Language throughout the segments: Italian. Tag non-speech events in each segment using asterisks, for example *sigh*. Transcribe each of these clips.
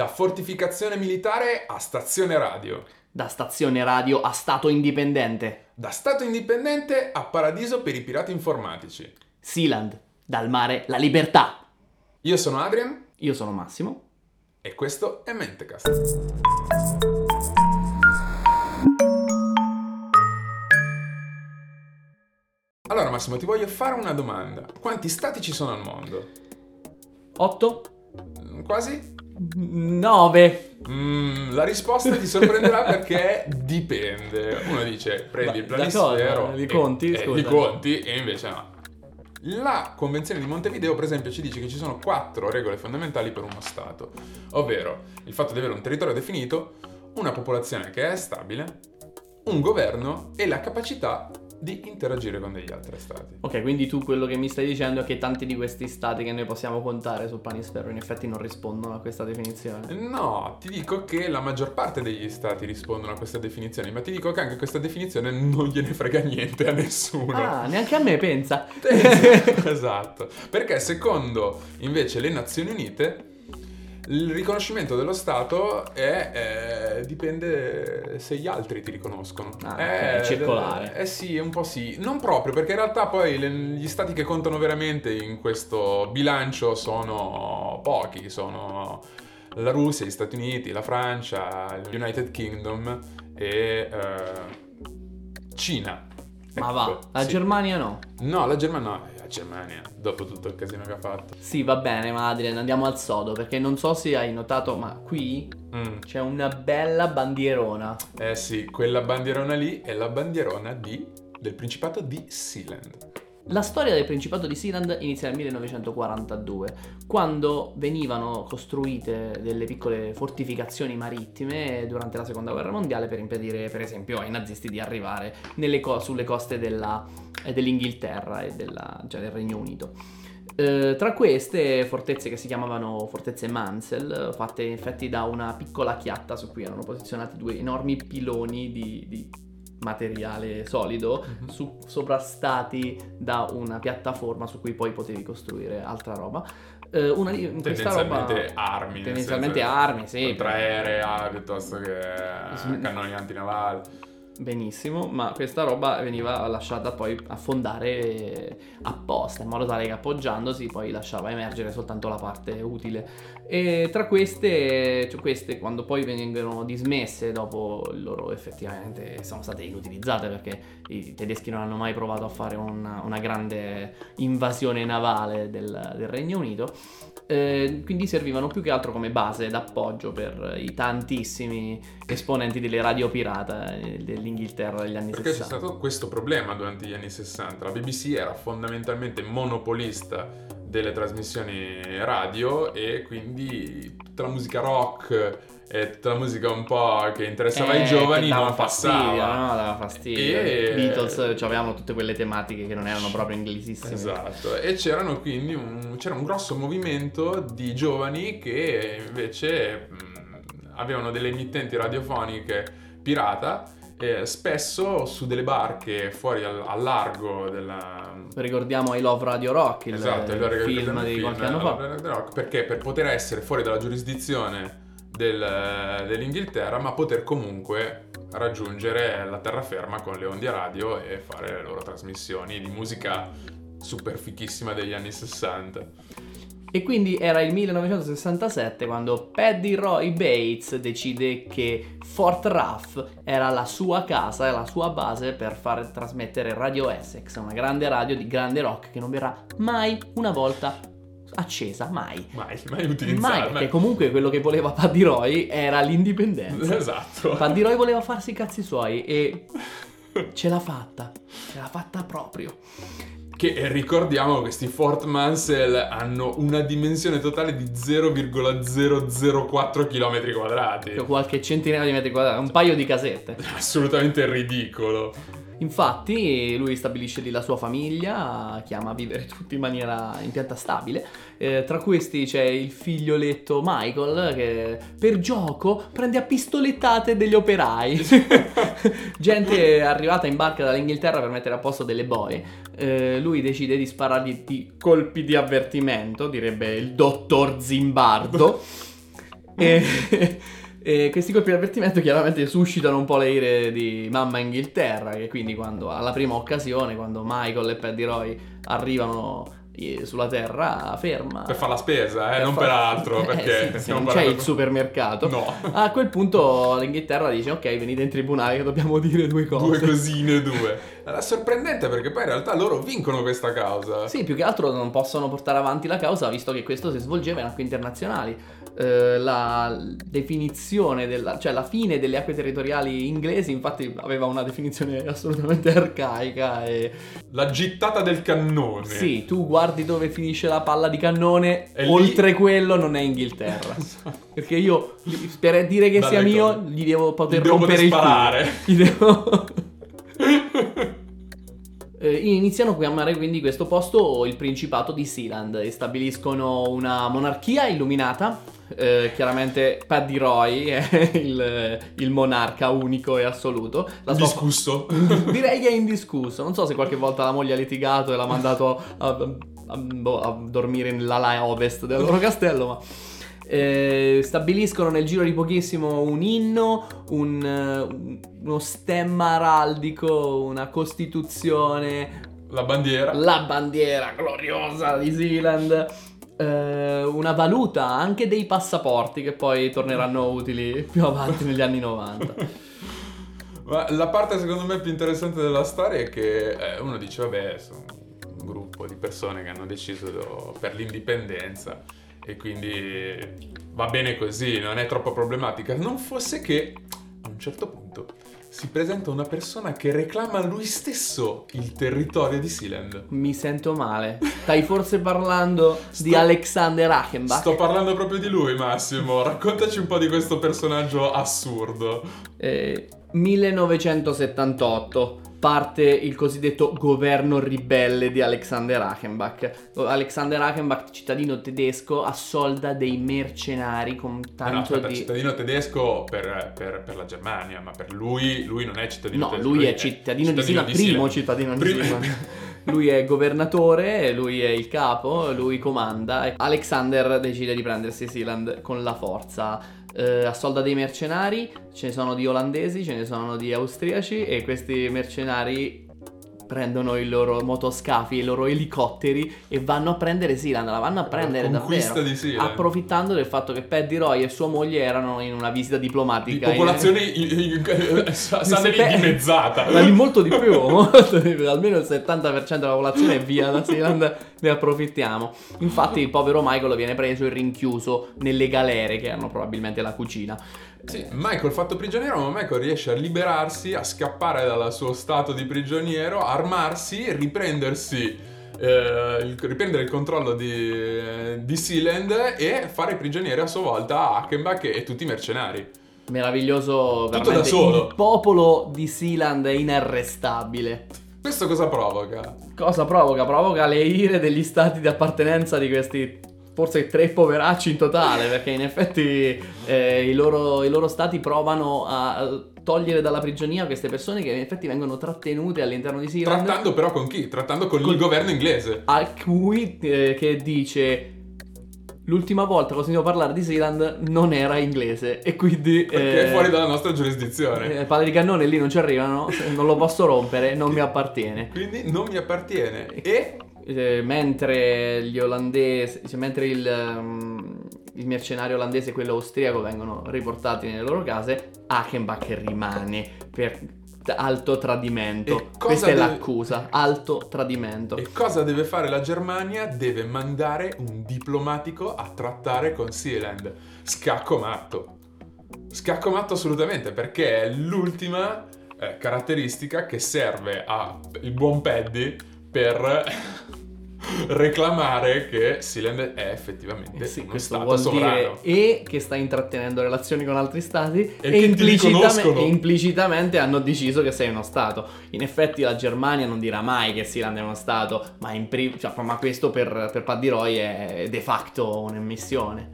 Da fortificazione militare a stazione radio. Da stazione radio a Stato indipendente. Da Stato indipendente a paradiso per i pirati informatici. Sealand, dal mare la libertà. Io sono Adrian Io sono Massimo. e questo è Mentecast. Allora Massimo, ti voglio fare una domanda. Quanti stati ci sono al mondo? 8? Mm, Quasi? 9. Mm, la risposta ti sorprenderà *laughs* perché dipende. Uno dice prendi il Ma da planisfero? Li conti? e, Scusa. li conti e invece no. La Convenzione di Montevideo, per esempio, ci dice che ci sono quattro regole fondamentali per uno Stato, ovvero il fatto di avere un territorio definito, una popolazione che è stabile, un governo e la capacità di interagire con degli altri Stati. Ok, quindi tu quello che mi stai dicendo è che tanti di questi stati che noi possiamo contare sul planisfero in effetti non rispondono a questa definizione. No, ti dico che la maggior parte degli stati rispondono a questa definizione, ma ti dico che anche questa definizione non gliene frega niente a nessuno. Ah, neanche a me pensa. *laughs* esatto, perché secondo invece le Nazioni Unite il riconoscimento dello Stato è, eh, dipende se gli altri ti riconoscono. Ah, è ok, circolare. Eh sì, un po' sì. Non proprio, perché in realtà poi le- gli stati che contano veramente in questo bilancio sono pochi, sono la Russia, gli Stati Uniti, la Francia, l'United Kingdom e eh, Cina. Ma va, Ecco, la sì. Germania no. No, la Germania no, Germania, dopo tutto il casino che ha fatto. Sì, va bene, ma Adrian, andiamo al sodo, perché non so se hai notato, ma qui Mm. c'è una bella bandierona. Eh sì, quella bandierona lì è la bandierona di, del Principato di Sealand. La storia del Principato di Sealand inizia nel 1942, quando venivano costruite delle piccole fortificazioni marittime durante la Seconda Guerra Mondiale per impedire, per esempio, ai nazisti di arrivare co- sulle coste della- eh, dell'Inghilterra e della- cioè del Regno Unito. Eh, tra queste fortezze che si chiamavano fortezze Mansell, fatte infatti da una piccola chiatta su cui erano posizionati due enormi piloni di, di materiale solido Mhm. su- sovrastati da una piattaforma su cui poi potevi costruire altra roba. Eh, una questa roba Tendenzialmente armi. tendenzialmente armi, sì, Contraerea piuttosto che cannoni antinavali. Benissimo, ma questa roba veniva lasciata poi affondare apposta, in modo tale che appoggiandosi poi lasciava emergere soltanto la parte utile. E tra queste, cioè queste quando poi vengono dismesse dopo loro effettivamente sono state inutilizzate perché i tedeschi non hanno mai provato a fare una, una grande invasione navale del, del Regno Unito. eh, quindi servivano più che altro come base d'appoggio per i tantissimi esponenti delle radio pirata eh, dell'Inghilterra degli anni Perché c'è 60. stato questo problema durante gli anni 60. La BBC era fondamentalmente monopolista delle trasmissioni radio e quindi tutta la musica rock e tutta la musica un po' che interessava Eh, ai giovani non fastidio, passava. no? Dava fastidio. E- Beatles cioè, avevano tutte quelle tematiche che non erano proprio inglesissime. Esatto, e c'erano quindi un, c'era un grosso movimento di giovani che invece mh, avevano delle emittenti radiofoniche pirata, eh, spesso su delle barche fuori al, al largo della... Ricordiamo I Love Radio Rock, il, esatto, il allora film il di qualche anno fa. Rock, perché per poter essere fuori dalla giurisdizione del- dell'Inghilterra, ma poter comunque raggiungere la terraferma con le onde radio e fare le loro trasmissioni di musica super fichissima degli anni 60. E quindi era il 1967 quando Paddy Roy Bates decide che Fort Ruff era la sua casa e la sua base per far trasmettere Radio Essex, una grande radio di grande rock che non verrà mai una volta accesa, mai. Mai, mai utilizzata. Mai, perché comunque quello che voleva Paddy Roy era l'indipendenza. Esatto. Paddy Roy voleva farsi i cazzi suoi e ce l'ha fatta, ce l'ha fatta proprio. Che ricordiamo questi Fort Mansell hanno una dimensione totale di 0,004 km quadrati. Qualche centinaio di metri quadrati, un paio di casette. Assolutamente ridicolo. Infatti lui stabilisce lì la sua famiglia, chiama a vivere tutti in maniera in pianta stabile. Eh, tra questi c'è il figlioletto Michael che per gioco prende a pistolettate degli operai. *laughs* Gente arrivata in barca dall'Inghilterra per mettere a posto delle boe. Eh, lui decide di sparargli di colpi di avvertimento, direbbe il dottor Zimbardo. *laughs* E, e questi colpi di avvertimento chiaramente suscitano un po' le ire di mamma Inghilterra, che quindi quando alla prima occasione, quando Michael e Paddy Roy arrivano eh, sulla terra ferma Per fare la spesa, eh, Per non far- per altro, *laughs* Eh, perché sì, se stiamo non c'è parlando- il supermercato No. a quel punto l'Inghilterra dice ok venite in tribunale che dobbiamo dire due cose Due cosine, due. È sorprendente perché poi in realtà loro vincono questa causa. Sì, più che altro non possono portare avanti la causa visto che questo si svolgeva in acque internazionali. Eh, la definizione, della, cioè la fine delle acque territoriali inglesi infatti aveva una definizione assolutamente *laughs* arcaica e La gittata del cannone. sì, tu guardi dove finisce la palla di cannone, E lì- oltre quello non è Inghilterra. Perché io, per dire che Dalle sia mio, cose. gli devo poter Gli devo rompere poter il culo. Gli devo... *laughs* Eh, iniziano a chiamare quindi questo posto il Principato di Sealand e stabiliscono una monarchia illuminata. Eh, chiaramente Paddy Roy è il, il monarca unico e assoluto. La sua- Discusso. Direi che è indiscusso. Non so se qualche volta la moglie ha litigato e l'ha mandato a, a- boh, a dormire nell'ala ovest del loro castello, ma. eh, stabiliscono nel giro di pochissimo un inno, un, eh, uno stemma araldico, una costituzione, La bandiera. la bandiera gloriosa di Zealand, eh, una valuta, anche dei passaporti che poi torneranno utili più avanti negli anni 90. *laughs* Ma la parte secondo me più interessante della storia è che eh, uno dice, vabbè, sono un gruppo di persone che hanno deciso per l'indipendenza e quindi va bene così, non è troppo problematica. Non fosse che a un certo punto si presenta una persona che reclama lui stesso il territorio di Sealand. Mi sento male. Stai forse parlando di Sto- Alexander Achenbach? Sto parlando proprio di lui, Massimo. Raccontaci un po' di questo personaggio assurdo. Eh, 1978 parte il cosiddetto governo ribelle di Alexander Achenbach. Alexander Achenbach, cittadino tedesco, assolda dei mercenari con no, tanto aspetta, di... cittadino tedesco per, per- per la Germania, ma per lui, lui non è cittadino No, tedesco. lui è cittadino di Sealand, primo cittadino di Sealand. Lui è governatore, lui è il capo, lui comanda. Alexander decide di prendersi Sealand con la forza. Eh, assolda dei mercenari, ce ne sono di olandesi, ce ne sono di austriaci e questi mercenari prendono i loro motoscafi, i loro elicotteri e vanno a prendere Sealand, la vanno a prendere davvero. di. Approfittando del fatto che Paddy Roy e sua moglie erano in una visita Di diplomatica. in- popolazione i- i- *laughs* sa- sale Sepe- dimezzata. *laughs* Ma di molto di più, *laughs* molto di più. almeno il 70% della popolazione è via da Sealand, ne approfittiamo. Infatti il povero Michael viene preso e rinchiuso nelle galere che hanno probabilmente la cucina. Sì, Michael fatto prigioniero, ma Michael riesce a liberarsi, a scappare dal suo stato di prigioniero, armarsi, riprendersi, eh, il- riprendere il controllo di, di Sealand e fare prigionieri a sua volta Hackenbach e tutti i mercenari. Meraviglioso, Tutto veramente. da solo. Il popolo di Sealand è inarrestabile. Questo cosa provoca? Cosa provoca? Provoca le ire degli stati di appartenenza di questi forse tre poveracci in totale, perché in effetti eh, i, loro, i loro stati provano a togliere dalla prigionia queste persone che in effetti vengono trattenute all'interno di Sealand. Trattando però con chi? Trattando con Col- il governo inglese. a cui eh, che dice l'ultima volta che ho sentito parlare di Sealand non era inglese e quindi Perché eh, è fuori dalla nostra giurisdizione. eh, palle di cannone lì non ci arrivano non lo posso rompere non mi appartiene Quindi non mi appartiene. E Eh, mentre gli olandesi cioè, mentre il, ehm, il mercenario olandese e quello austriaco vengono riportati nelle loro case Achenbach rimane per alto tradimento questa è deve- l'accusa alto tradimento E cosa deve fare la Germania? Deve mandare un diplomatico a trattare con Sealand. Scacco matto. Scacco matto assolutamente perché è l'ultima eh, caratteristica che serve al buon Paddy per *laughs* reclamare che Sealand è effettivamente Eh sì, uno stato sovrano. e che sta intrattenendo relazioni con altri stati E e, che ti implicitame- riconoscono. e implicitamente hanno deciso che sei uno stato. In effetti la Germania non dirà mai che Sealand è uno stato, ma, pri- cioè, ma questo per, per Paddy Roy è de facto un'emissione.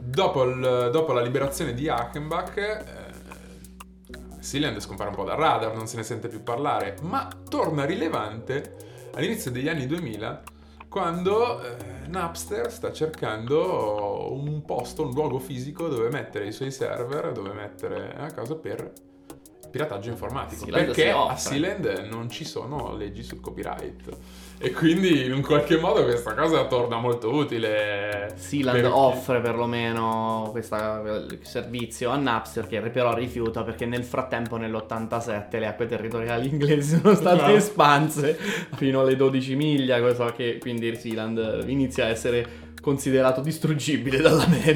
Dopo, il- dopo la liberazione di Achenbach, eh, Sealand scompare un po' dal radar, non se ne sente più parlare, ma torna rilevante all'inizio degli anni 2000 quando eh, Napster sta cercando un posto, un luogo fisico dove mettere i suoi server, dove mettere a casa per pirataggio informatico. Sealand perché a. Sealand non ci sono leggi sul copyright. E quindi in un qualche modo questa cosa torna molto utile. Sealand per offre perlomeno questo servizio a Napster che però rifiuta perché nel frattempo nell'87 le acque territoriali inglesi sono state Ah. espanse fino alle 12 miglia, cosa che quindi Sealand inizia a essere considerato distruggibile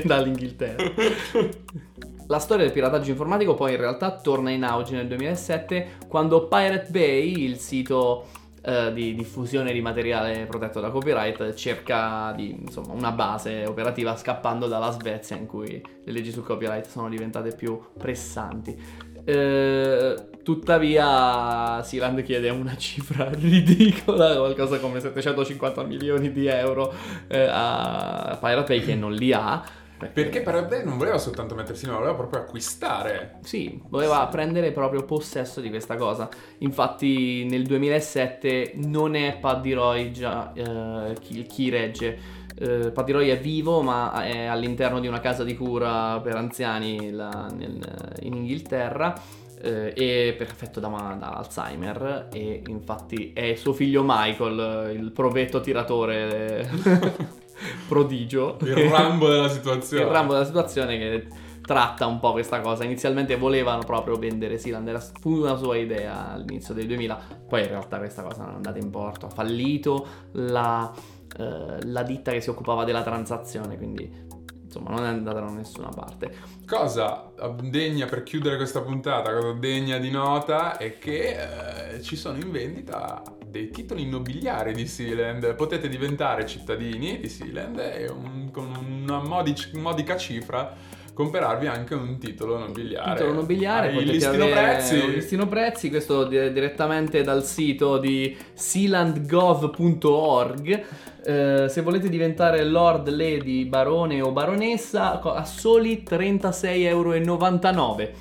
dall'Inghilterra. *laughs* La storia del pirataggio informatico poi in realtà torna in auge nel 2007 quando Pirate Bay, il sito eh, di diffusione di materiale protetto da copyright, cerca di, insomma, una base operativa scappando dalla Svezia in cui le leggi sul copyright sono diventate più pressanti. Eh, tuttavia Sealand chiede una cifra *laughs* ridicola, qualcosa come 750 milioni di euro eh, a Pirate Bay che non li ha. Perché Pirate Bay non voleva soltanto mettersi, ma voleva proprio acquistare. Sì, voleva prendere proprio possesso di questa cosa. Infatti nel 2007 non è Paddy Roy già eh, chi, chi regge. Eh, Paddy Roy è vivo ma è all'interno di una casa di cura per anziani là nel- in Inghilterra eh, e per effetto da, da Alzheimer e infatti è suo figlio Michael, il provetto tiratore *laughs* *laughs* prodigio. Il Rambo della situazione. il rambo della situazione che tratta un po' questa cosa. Inizialmente volevano proprio vendere Sealand, era fu una sua idea all'inizio del 2000, poi in realtà questa cosa non è andata in porto, ha fallito la, eh, la ditta che si occupava della transazione, quindi insomma non è andata da nessuna parte. Cosa degna per chiudere questa puntata, cosa degna di nota è che eh, ci sono in vendita dei titoli immobiliari di Sealand. Potete diventare cittadini di Sealand e un- con una modic- modica cifra comprarvi anche un titolo nobiliare. Titolo nobiliare, Hai il potete listino avere prezzi. un listino prezzi, questo di- direttamente dal sito di sealandgov.org. Eh, se volete diventare Lord, Lady, Barone o Baronessa, a soli 36,99 euro.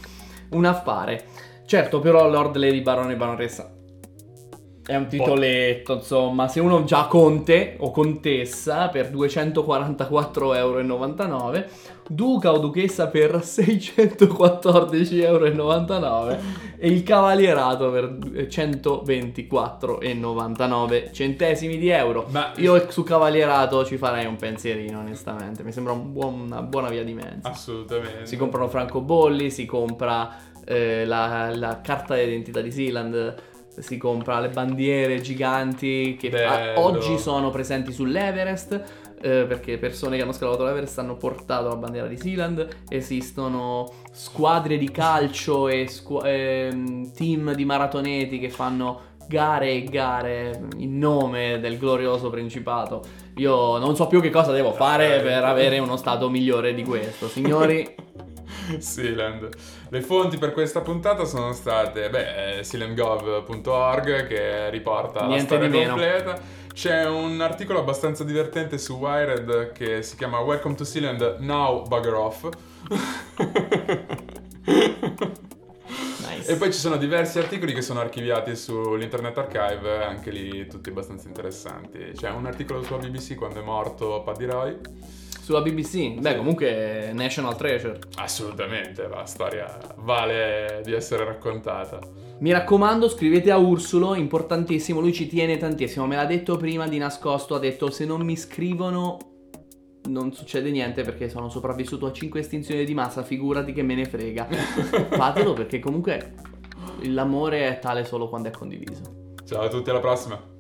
Un affare. Certo, però Lord, Lady, Barone e Baronessa è un titoletto, insomma, se uno già conte o contessa per 244,99 euro, duca o duchessa per *laughs* 614,99 euro e il cavalierato per 124,99 centesimi di euro. Ma Io su cavalierato ci farei un pensierino, onestamente, mi sembra un buon- una buona via di mezzo. assolutamente. Si comprano francobolli, si compra eh, la, la carta d'identità di Sealand, si compra le bandiere giganti che Bello. oggi sono presenti sull'Everest. eh, perché persone che hanno scalato l'Everest hanno portato la bandiera di Sealand. Esistono squadre di calcio e squa- ehm, team di maratoneti che fanno gare e gare in nome del glorioso principato. Io non so più che cosa devo fare per avere uno stato migliore di questo. Signori, *laughs* *laughs* Sealand. Le fonti per questa puntata sono state beh, eh, sealandgov.org che riporta la Niente storia di meno. completa. C'è un articolo abbastanza divertente su Wired che si chiama Welcome to Sealand, now bugger off. nice. E poi ci sono diversi articoli che sono archiviati sull'Internet Archive, anche lì tutti abbastanza interessanti. C'è un articolo sulla BBC quando è morto Paddy Roy. Sulla BBC, beh, comunque National Treasure. Assolutamente, la storia vale di essere raccontata. Mi raccomando, scrivete a Ursulo, importantissimo, lui ci tiene tantissimo. Me l'ha detto prima di nascosto, ha detto se non mi scrivono non succede niente perché sono sopravvissuto a 5 estinzioni di massa, figurati che me ne frega. *laughs* Fatelo perché comunque l'amore è tale solo quando è condiviso. Ciao a tutti, alla prossima.